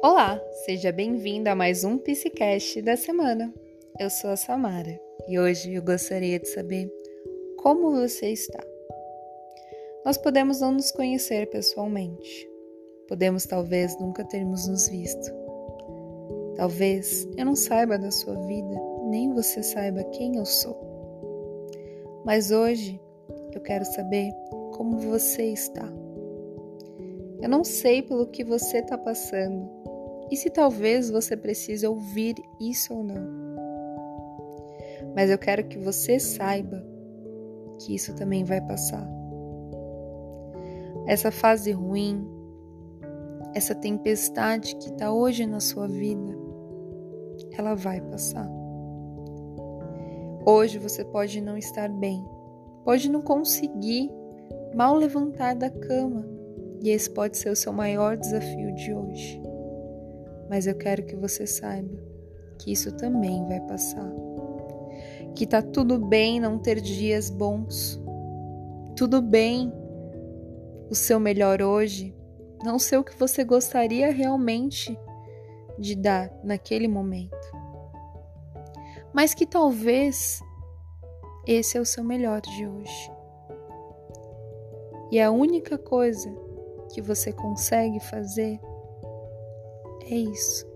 Olá, seja bem-vindo a mais um Psicast da semana. Eu sou a Samara e hoje eu gostaria de saber como você está. Nós podemos não nos conhecer pessoalmente, podemos talvez nunca termos nos visto. Talvez eu não saiba da sua vida, nem você saiba quem eu sou. Mas hoje eu quero saber como você está. Eu não sei pelo que você está passando e se talvez você precise ouvir isso ou não. Mas eu quero que você saiba que isso também vai passar. Essa fase ruim, essa tempestade que está hoje na sua vida, ela vai passar. Hoje você pode não estar bem, pode não conseguir mal levantar da cama, e esse pode ser o seu maior desafio de hoje. Mas eu quero que você saiba que isso também vai passar. Que tá tudo bem não ter dias bons. Tudo bem o seu melhor hoje não ser o que você gostaria realmente de dar naquele momento. Mas que talvez esse é o seu melhor de hoje. E a única coisa que você consegue fazer é isso.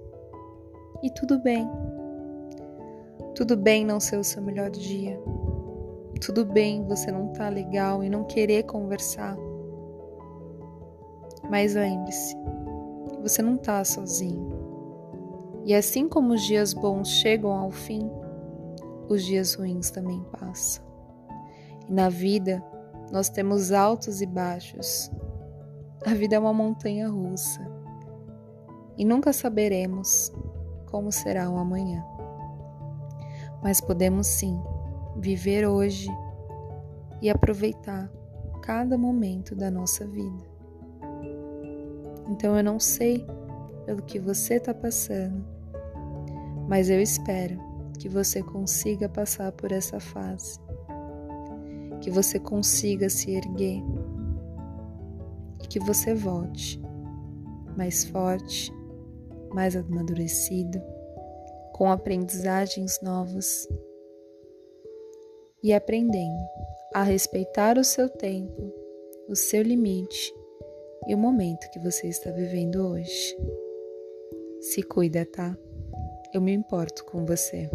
E tudo bem. Tudo bem não ser o seu melhor dia. Tudo bem você não tá legal e não querer conversar. Mas lembre-se, você não tá sozinho. E assim como os dias bons chegam ao fim, os dias ruins também passam. E na vida, nós temos altos e baixos. A vida é uma montanha russa e nunca saberemos como será o amanhã. Mas podemos sim viver hoje e aproveitar cada momento da nossa vida. Então eu não sei pelo que você está passando, mas eu espero que você consiga passar por essa fase, que você consiga se erguer que você volte mais forte mais amadurecido, com aprendizagens novas e aprendendo a respeitar o seu tempo, o seu limite e o momento que você está vivendo hoje. Se cuida, tá? Eu me importo com você.